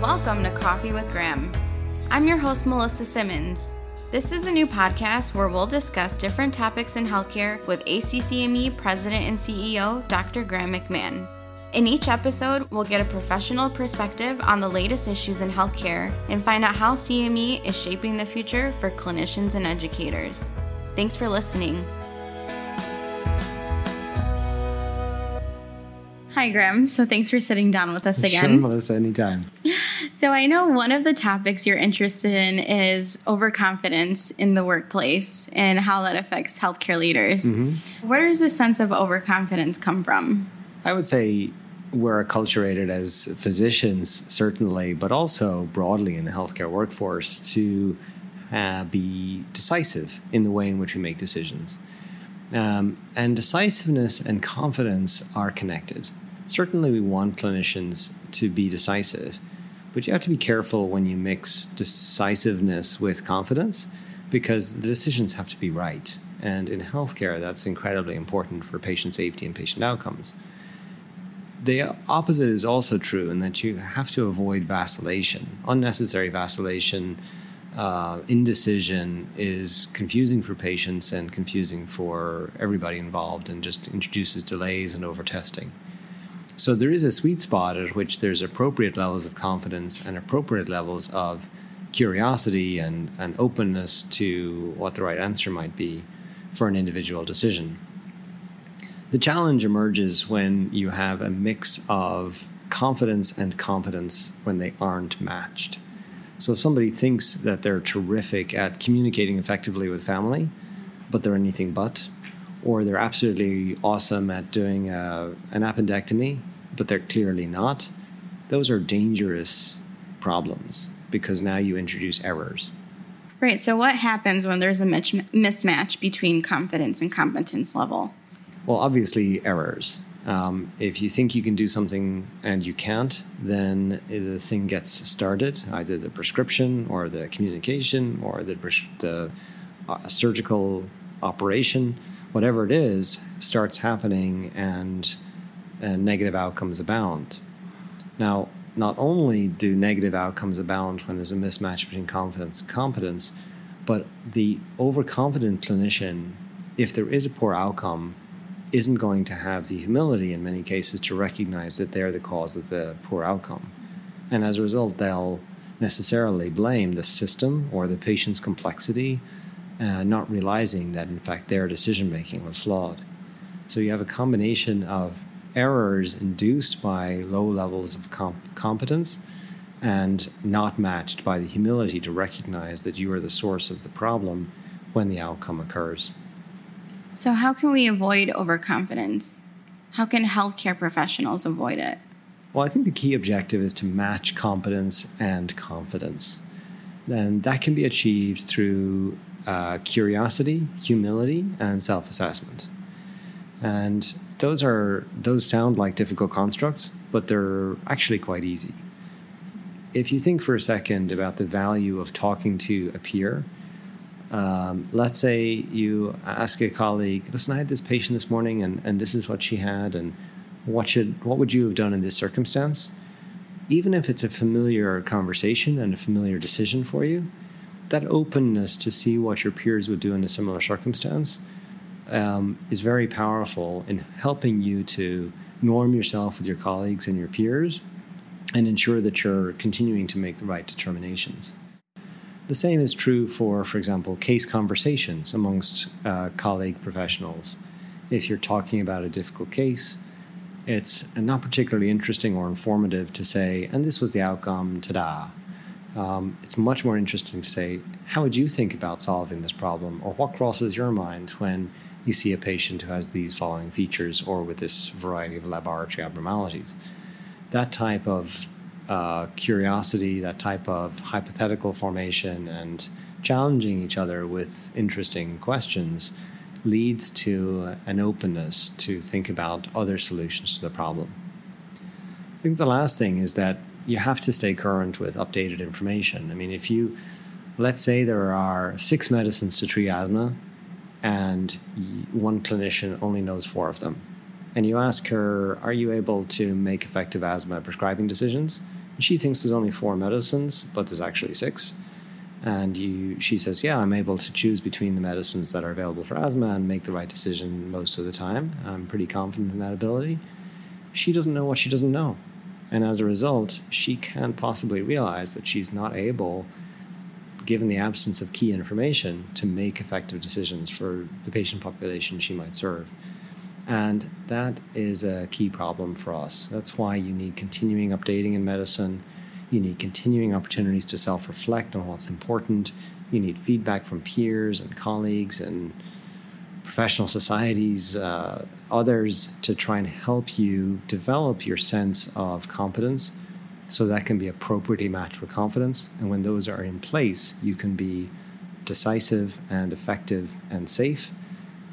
Welcome to Coffee with Graham. I'm your host, Melissa Simmons. This is a new podcast where we'll discuss different topics in healthcare with ACCME President and CEO Dr. Graham McMahon. In each episode, we'll get a professional perspective on the latest issues in healthcare and find out how CME is shaping the future for clinicians and educators. Thanks for listening. Hi, Graham. So thanks for sitting down with us again. Sure, Melissa, anytime. So I know one of the topics you're interested in is overconfidence in the workplace and how that affects healthcare leaders. Mm-hmm. Where does this sense of overconfidence come from? I would say we're acculturated as physicians, certainly, but also broadly in the healthcare workforce to uh, be decisive in the way in which we make decisions. Um, and decisiveness and confidence are connected. Certainly, we want clinicians to be decisive, but you have to be careful when you mix decisiveness with confidence because the decisions have to be right. And in healthcare, that's incredibly important for patient safety and patient outcomes. The opposite is also true in that you have to avoid vacillation. Unnecessary vacillation, uh, indecision is confusing for patients and confusing for everybody involved and just introduces delays and overtesting. So there is a sweet spot at which there's appropriate levels of confidence and appropriate levels of curiosity and, and openness to what the right answer might be for an individual decision. The challenge emerges when you have a mix of confidence and competence when they aren't matched. So if somebody thinks that they're terrific at communicating effectively with family, but they're anything but, or they're absolutely awesome at doing a, an appendectomy, but they're clearly not, those are dangerous problems because now you introduce errors. Right. So, what happens when there's a mismatch between confidence and competence level? Well, obviously, errors. Um, if you think you can do something and you can't, then the thing gets started, either the prescription or the communication or the, the uh, surgical operation, whatever it is, starts happening and, and negative outcomes abound. Now, not only do negative outcomes abound when there's a mismatch between confidence and competence, but the overconfident clinician, if there is a poor outcome, isn't going to have the humility in many cases to recognize that they're the cause of the poor outcome. And as a result, they'll necessarily blame the system or the patient's complexity, uh, not realizing that in fact their decision making was flawed. So you have a combination of errors induced by low levels of comp- competence and not matched by the humility to recognize that you are the source of the problem when the outcome occurs. So, how can we avoid overconfidence? How can healthcare professionals avoid it? Well, I think the key objective is to match competence and confidence. And that can be achieved through uh, curiosity, humility, and self assessment. And those are those sound like difficult constructs, but they're actually quite easy. If you think for a second about the value of talking to a peer, um, let's say you ask a colleague, listen, I had this patient this morning and, and this is what she had, and what should what would you have done in this circumstance? Even if it's a familiar conversation and a familiar decision for you, that openness to see what your peers would do in a similar circumstance um, is very powerful in helping you to norm yourself with your colleagues and your peers and ensure that you're continuing to make the right determinations. The same is true for, for example, case conversations amongst uh, colleague professionals. If you're talking about a difficult case, it's not particularly interesting or informative to say, and this was the outcome, ta da. Um, it's much more interesting to say, how would you think about solving this problem? Or what crosses your mind when you see a patient who has these following features or with this variety of laboratory abnormalities? That type of uh, curiosity, that type of hypothetical formation, and challenging each other with interesting questions leads to an openness to think about other solutions to the problem. I think the last thing is that you have to stay current with updated information. I mean, if you, let's say there are six medicines to treat asthma, and one clinician only knows four of them, and you ask her, Are you able to make effective asthma prescribing decisions? She thinks there's only four medicines, but there's actually six. And you, she says, Yeah, I'm able to choose between the medicines that are available for asthma and make the right decision most of the time. I'm pretty confident in that ability. She doesn't know what she doesn't know. And as a result, she can't possibly realize that she's not able, given the absence of key information, to make effective decisions for the patient population she might serve. And that is a key problem for us. That's why you need continuing updating in medicine. You need continuing opportunities to self reflect on what's important. You need feedback from peers and colleagues and professional societies, uh, others to try and help you develop your sense of competence so that can be appropriately matched with confidence. And when those are in place, you can be decisive and effective and safe.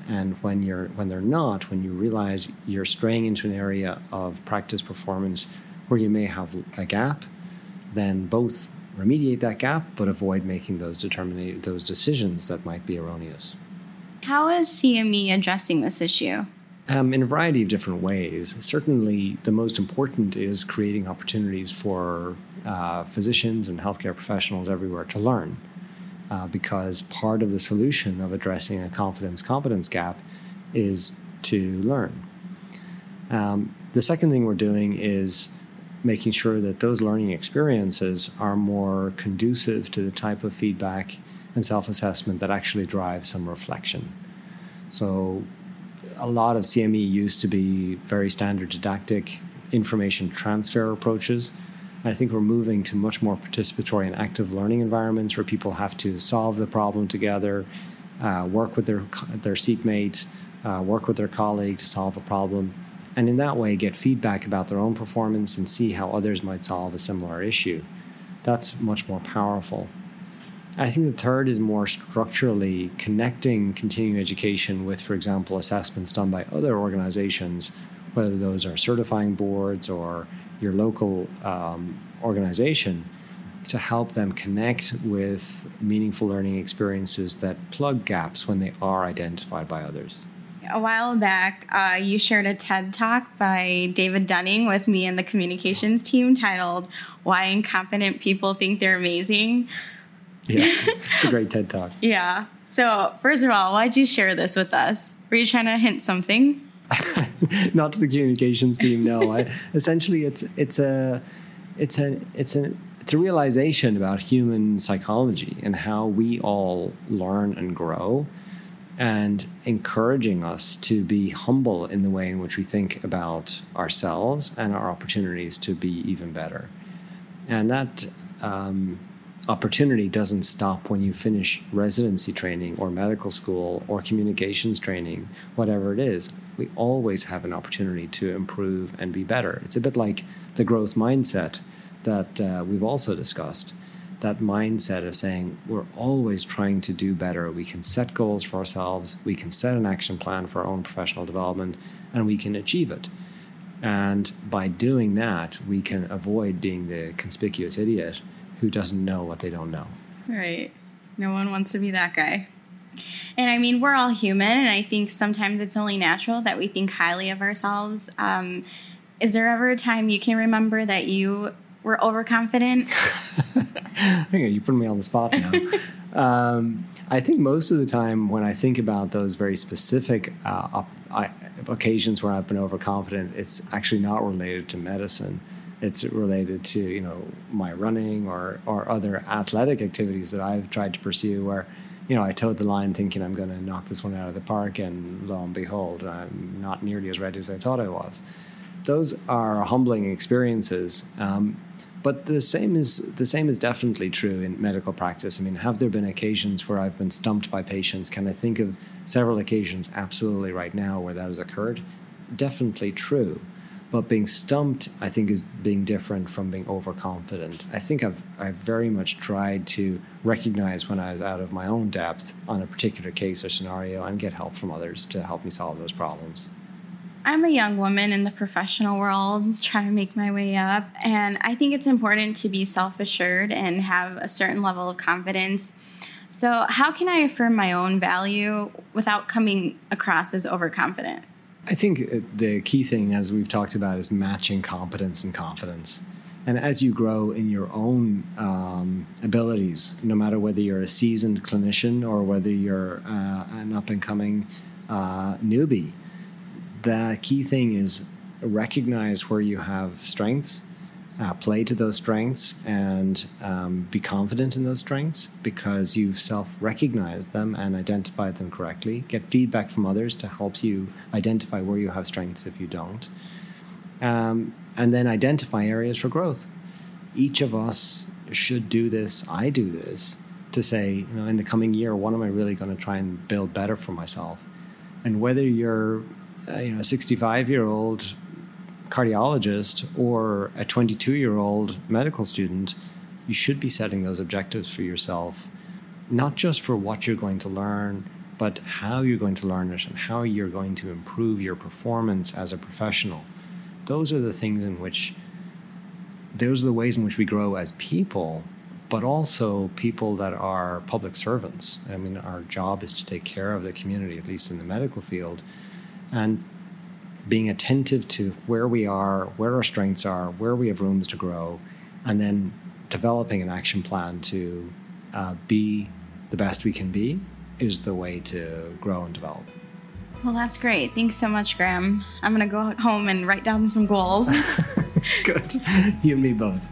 And when you're when they're not, when you realize you're straying into an area of practice performance where you may have a gap, then both remediate that gap but avoid making those determina- those decisions that might be erroneous. How is CME addressing this issue? Um, in a variety of different ways. Certainly, the most important is creating opportunities for uh, physicians and healthcare professionals everywhere to learn. Uh, because part of the solution of addressing a confidence competence gap is to learn. Um, the second thing we're doing is making sure that those learning experiences are more conducive to the type of feedback and self assessment that actually drives some reflection. So, a lot of CME used to be very standard didactic information transfer approaches. I think we're moving to much more participatory and active learning environments where people have to solve the problem together, uh, work with their their seatmate, uh, work with their colleague to solve a problem, and in that way get feedback about their own performance and see how others might solve a similar issue. That's much more powerful. I think the third is more structurally connecting continuing education with, for example, assessments done by other organizations, whether those are certifying boards or your local um, organization, to help them connect with meaningful learning experiences that plug gaps when they are identified by others. A while back, uh, you shared a TED talk by David Dunning with me and the communications team titled Why Incompetent People Think They're Amazing. Yeah, it's a great TED talk. yeah. So, first of all, why'd you share this with us? Were you trying to hint something? Not to the communications team, no. I, essentially, it's it's a it's a it's a it's a realization about human psychology and how we all learn and grow, and encouraging us to be humble in the way in which we think about ourselves and our opportunities to be even better, and that. Um, opportunity doesn't stop when you finish residency training or medical school or communications training, whatever it is. We always have an opportunity to improve and be better. It's a bit like the growth mindset that uh, we've also discussed. That mindset of saying we're always trying to do better. We can set goals for ourselves, we can set an action plan for our own professional development, and we can achieve it. And by doing that, we can avoid being the conspicuous idiot who doesn't know what they don't know. Right. No one wants to be that guy. And I mean, we're all human, and I think sometimes it's only natural that we think highly of ourselves. Um, is there ever a time you can remember that you were overconfident? you put me on the spot now. um, I think most of the time when I think about those very specific uh, op- I, occasions where I've been overconfident, it's actually not related to medicine it's related to you know my running or or other athletic activities that I've tried to pursue where you know I toed the line thinking I'm going to knock this one out of the park and lo and behold I'm not nearly as ready as I thought I was. Those are humbling experiences. Um, but the same is the same is definitely true in medical practice. I mean, have there been occasions where I've been stumped by patients? Can I think of several occasions absolutely right now where that has occurred? Definitely true. But being stumped, I think, is being different from being overconfident. I think I've, I've very much tried to recognize when I was out of my own depth on a particular case or scenario and get help from others to help me solve those problems. I'm a young woman in the professional world trying to make my way up, and I think it's important to be self assured and have a certain level of confidence. So, how can I affirm my own value without coming across as overconfident? I think the key thing, as we've talked about, is matching competence and confidence. And as you grow in your own um, abilities, no matter whether you're a seasoned clinician or whether you're uh, an up and coming uh, newbie, the key thing is recognize where you have strengths, uh, play to those strengths, and um, be confident in those strengths because you've self recognized them and identified them correctly. Get feedback from others to help you identify where you have strengths if you don't. Um, and then identify areas for growth. Each of us should do this. I do this to say, you know, in the coming year, what am I really going to try and build better for myself? And whether you're, uh, you know, a 65 year old cardiologist or a 22 year old medical student, you should be setting those objectives for yourself, not just for what you're going to learn, but how you're going to learn it and how you're going to improve your performance as a professional. Those are the things in which those are the ways in which we grow as people but also people that are public servants. I mean our job is to take care of the community at least in the medical field and being attentive to where we are where our strengths are where we have rooms to grow and then developing an action plan to uh, be the best we can be is the way to grow and develop well, that's great. Thanks so much, Graham. I'm going to go home and write down some goals. Good. You and me both.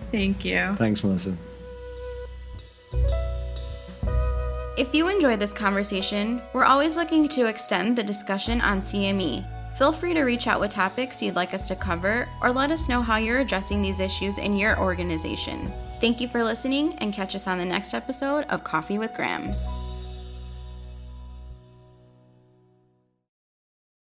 Thank you. Thanks, Melissa. If you enjoyed this conversation, we're always looking to extend the discussion on CME. Feel free to reach out with topics you'd like us to cover or let us know how you're addressing these issues in your organization. Thank you for listening and catch us on the next episode of Coffee with Graham.